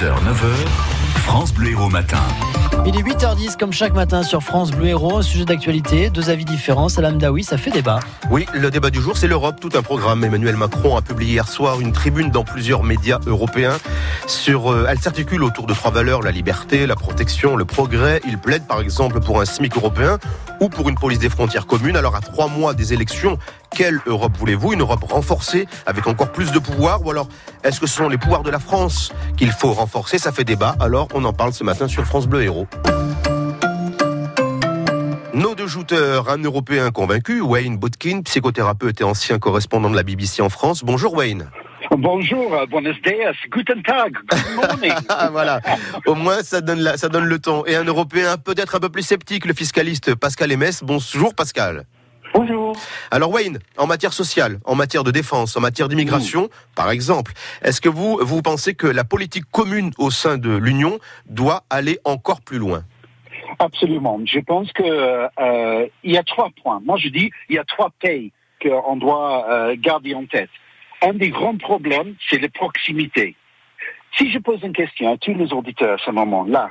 6h, 9h, France Bleu Héros Matin. Il est 8h10 comme chaque matin sur France Bleu Héros, un sujet d'actualité, deux avis différents. Salam Daoui, ça fait débat. Oui, le débat du jour, c'est l'Europe, tout un programme. Emmanuel Macron a publié hier soir une tribune dans plusieurs médias européens. Sur, euh, elle s'articule autour de trois valeurs la liberté, la protection, le progrès. Il plaide par exemple pour un SMIC européen ou pour une police des frontières communes. Alors à trois mois des élections, quelle Europe voulez-vous? Une Europe renforcée avec encore plus de pouvoir? Ou alors est-ce que ce sont les pouvoirs de la France qu'il faut renforcer? Ça fait débat. Alors on en parle ce matin sur France Bleu Héros. Nos deux jouteurs, un Européen convaincu, Wayne Botkin, psychothérapeute et ancien correspondant de la BBC en France. Bonjour Wayne. Bonjour, euh, buenos dias, guten tag, good morning. voilà, au moins ça donne, la, ça donne le ton. Et un Européen peut-être un peu plus sceptique, le fiscaliste Pascal Emes. Bonjour Pascal. Bonjour. Alors Wayne, en matière sociale, en matière de défense, en matière d'immigration, par exemple, est-ce que vous, vous pensez que la politique commune au sein de l'Union doit aller encore plus loin? Absolument. Je pense que euh, il y a trois points. Moi, je dis il y a trois pays qu'on doit euh, garder en tête. Un des grands problèmes, c'est les proximités. Si je pose une question à tous les auditeurs à ce moment-là,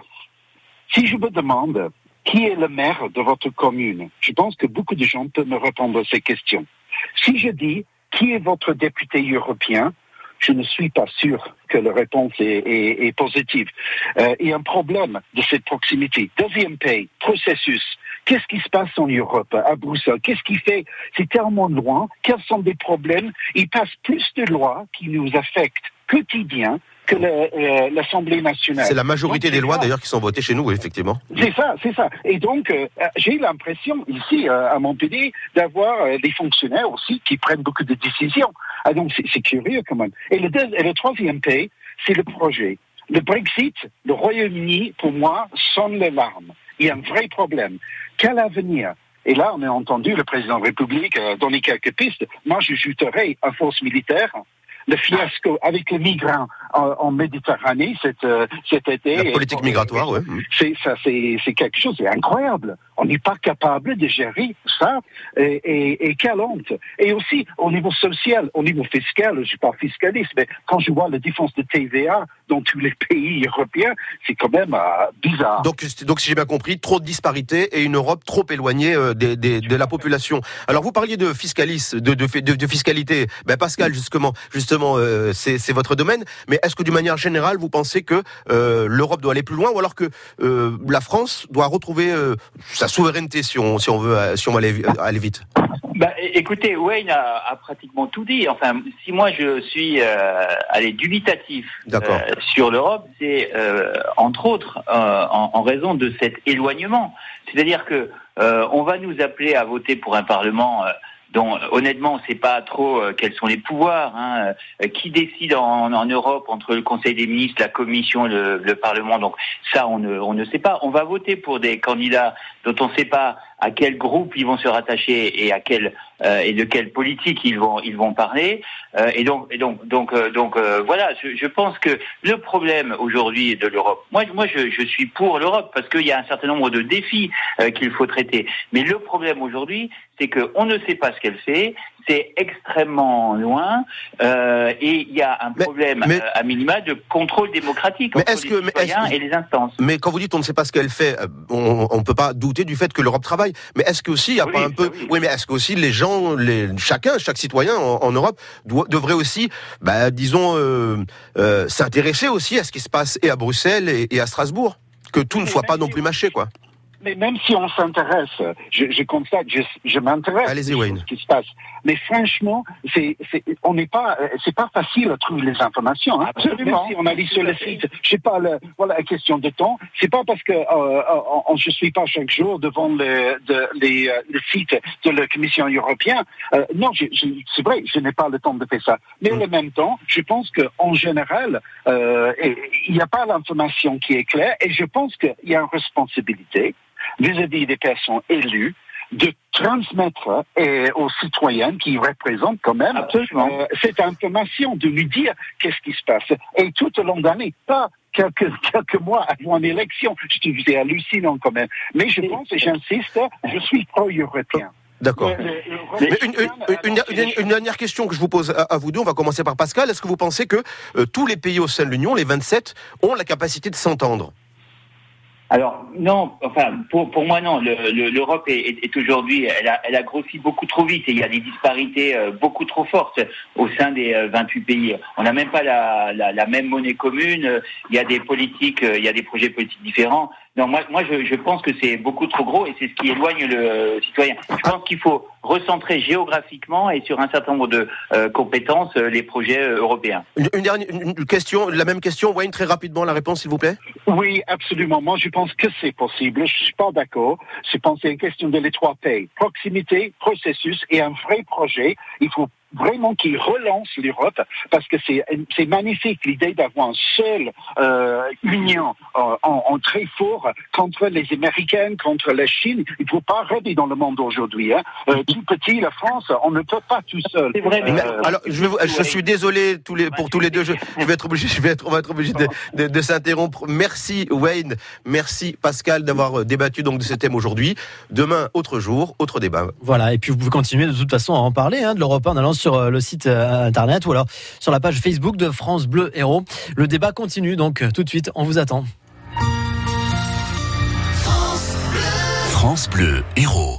si je me demande qui est le maire de votre commune, je pense que beaucoup de gens peuvent me répondre à ces questions. Si je dis qui est votre député européen, je ne suis pas sûr que la réponse est, positive. Il y a un problème de cette proximité. Deuxième pays, processus. Qu'est-ce qui se passe en Europe, à Bruxelles? Qu'est-ce qui fait C'est tellement loin? Quels sont les problèmes? Il passe plus de lois qui nous affectent quotidien que euh, l'Assemblée nationale. C'est la majorité donc, des lois d'ailleurs qui sont votées chez nous, effectivement. C'est ça, c'est ça. Et donc, euh, j'ai l'impression ici euh, à Montpellier d'avoir euh, des fonctionnaires aussi qui prennent beaucoup de décisions. Ah, donc c'est curieux quand même. Et le, et le troisième pays, c'est le projet. Le Brexit, le Royaume-Uni, pour moi, sonne les larmes. Il y a un vrai problème. Quel avenir? Et là, on a entendu le président de la République euh, donner quelques pistes. Moi, je juterais à force militaire le fiasco avec les migrants en, en Méditerranée cet, euh, cet été. La politique migratoire, oui. C'est ça, c'est quelque chose, c'est incroyable. On n'est pas capable de gérer ça. Et, et, et, quelle honte. Et aussi, au niveau social, au niveau fiscal, je suis pas fiscaliste, mais quand je vois la différence de TVA dans tous les pays européens, c'est quand même euh, bizarre. Donc, donc si j'ai bien compris, trop de disparités et une Europe trop éloignée euh, des, des, de la population. Alors, vous parliez de fiscalisme, de, de, de, de fiscalité. Ben, Pascal, justement, justement, euh, c'est votre domaine. Mais est-ce que, d'une manière générale, vous pensez que euh, l'Europe doit aller plus loin, ou alors que euh, la France doit retrouver sa souveraineté, si on, si on veut, si on va aller, aller vite? Bah, écoutez, Wayne a, a, pratiquement tout dit. Enfin, si moi je suis euh, dubitatif euh, sur l'Europe, c'est euh, entre autres en, en, raison de cet éloignement. C'est-à-dire que on va nous appeler à voter pour un Parlement dont honnêtement on ne sait pas trop euh, quels sont les pouvoirs, hein, euh, qui décide en, en, Europe entre le Conseil des ministres, la Commission, le, le Parlement? Donc ça, on ne, on ne sait pas. On va voter pour des candidats dont on ne sait pas à quel groupe ils vont se rattacher et à quel euh, et de quelle politique ils vont ils vont parler. Euh, et donc et donc donc euh, donc voilà, je, je, pense que le problème aujourd'hui de l'Europe. Moi moi je, je suis pour l'Europe parce qu'il y a un certain nombre de défis qu'il faut traiter. Mais le problème aujourd'hui, c'est qu'on ne sait pas ce qu'elle fait, c'est extrêmement loin euh, et il y a un problème mais, euh, à minima de contrôle démocratique mais entre les que, citoyens et les instances. Mais quand vous dites on ne sait pas ce qu'elle fait, on ne peut pas douter du fait que l'Europe travaille. Mais est-ce qu'aussi il n'y a oui, pas un peu, oui, oui mais est-ce qu'aussi les gens, les, chacun, chaque citoyen en, en Europe doit, devrait aussi, bah, disons, euh, euh, s'intéresser aussi à ce qui se passe et à Bruxelles et, et à Strasbourg, que tout ne soit pas non plus mâché, quoi. Mais même si on s'intéresse, je, je, constate, je, je m'intéresse à ce qui se passe. Mais franchement, c'est, c'est, on n'est pas, c'est pas facile à trouver les informations. Hein. Absolument. Même si on allait sur le site, je sais pas, le, voilà, la question de temps. C'est pas parce que euh, on, je suis pas chaque jour devant le, de, les, le site de la Commission européenne. Euh, non, je, je, c'est vrai, je n'ai pas le temps de faire ça. Mais mm. en même temps, je pense que en général, euh, il n'y a pas l'information qui est claire, et je pense qu'il y a une responsabilité vis-à-vis des personnes élues de transmettre euh, aux citoyens qui représentent quand même euh, cette information, de lui dire qu'est-ce qui se passe. Et tout au long d'année, pas quelques, quelques mois avant une élection. C'est hallucinant quand même. Mais je pense, et j'insiste, je suis pro-européen. D'accord. Une, dernière question que je vous pose à, vous deux, on va commencer par Pascal. Est-ce que vous pensez que euh, tous les pays au sein de l'Union, les 27, ont la capacité de s'entendre? Alors non, enfin pour, pour moi non. L'Europe est, est, aujourd'hui, elle a, elle a grossi beaucoup trop vite et il y a des disparités euh, beaucoup trop fortes au sein des 28 euh, pays. On n'a même pas la, la, la, même monnaie commune. Il y a des politiques, il y a des projets politiques différents. Non, moi, moi je, je pense que c'est beaucoup trop gros et c'est ce qui éloigne le citoyen. Je pense qu'il faut recentrer géographiquement et sur un certain nombre de euh, compétences les projets européens. Une, dernière une question, la même question, Wayne, très rapidement la réponse, s'il vous plaît. Oui, absolument. Moi, je pense que c'est possible. Je suis pas d'accord. Je pense que c'est une question de les trois Proximité, processus et un vrai projet. Il faut vraiment qui relance l'Europe parce que c'est c'est magnifique l'idée d'avoir une seule euh, union euh, en, en, très fort contre les Américains, contre la Chine. Il ne faut pas rêver dans le monde aujourd'hui. Hein. Euh, tout petit, la France, on ne peut pas tout seul. C'est vrai. Euh, alors je, vais, je suis désolé tous les, pour tous les deux. Je, je, vais être obligé, je vais être, on va être obligé de, de, de s'interrompre. Merci Wayne, merci Pascal d'avoir débattu donc de ce thème aujourd'hui. Demain, autre jour, autre débat. Voilà. Et puis vous pouvez continuer de toute façon à en parler hein, de l'Europe en allant sur euh, le site euh, internet ou alors sur la page Facebook de France Bleu Héros. Le débat continue, donc tout de suite, on vous attend. France Bleu Héros.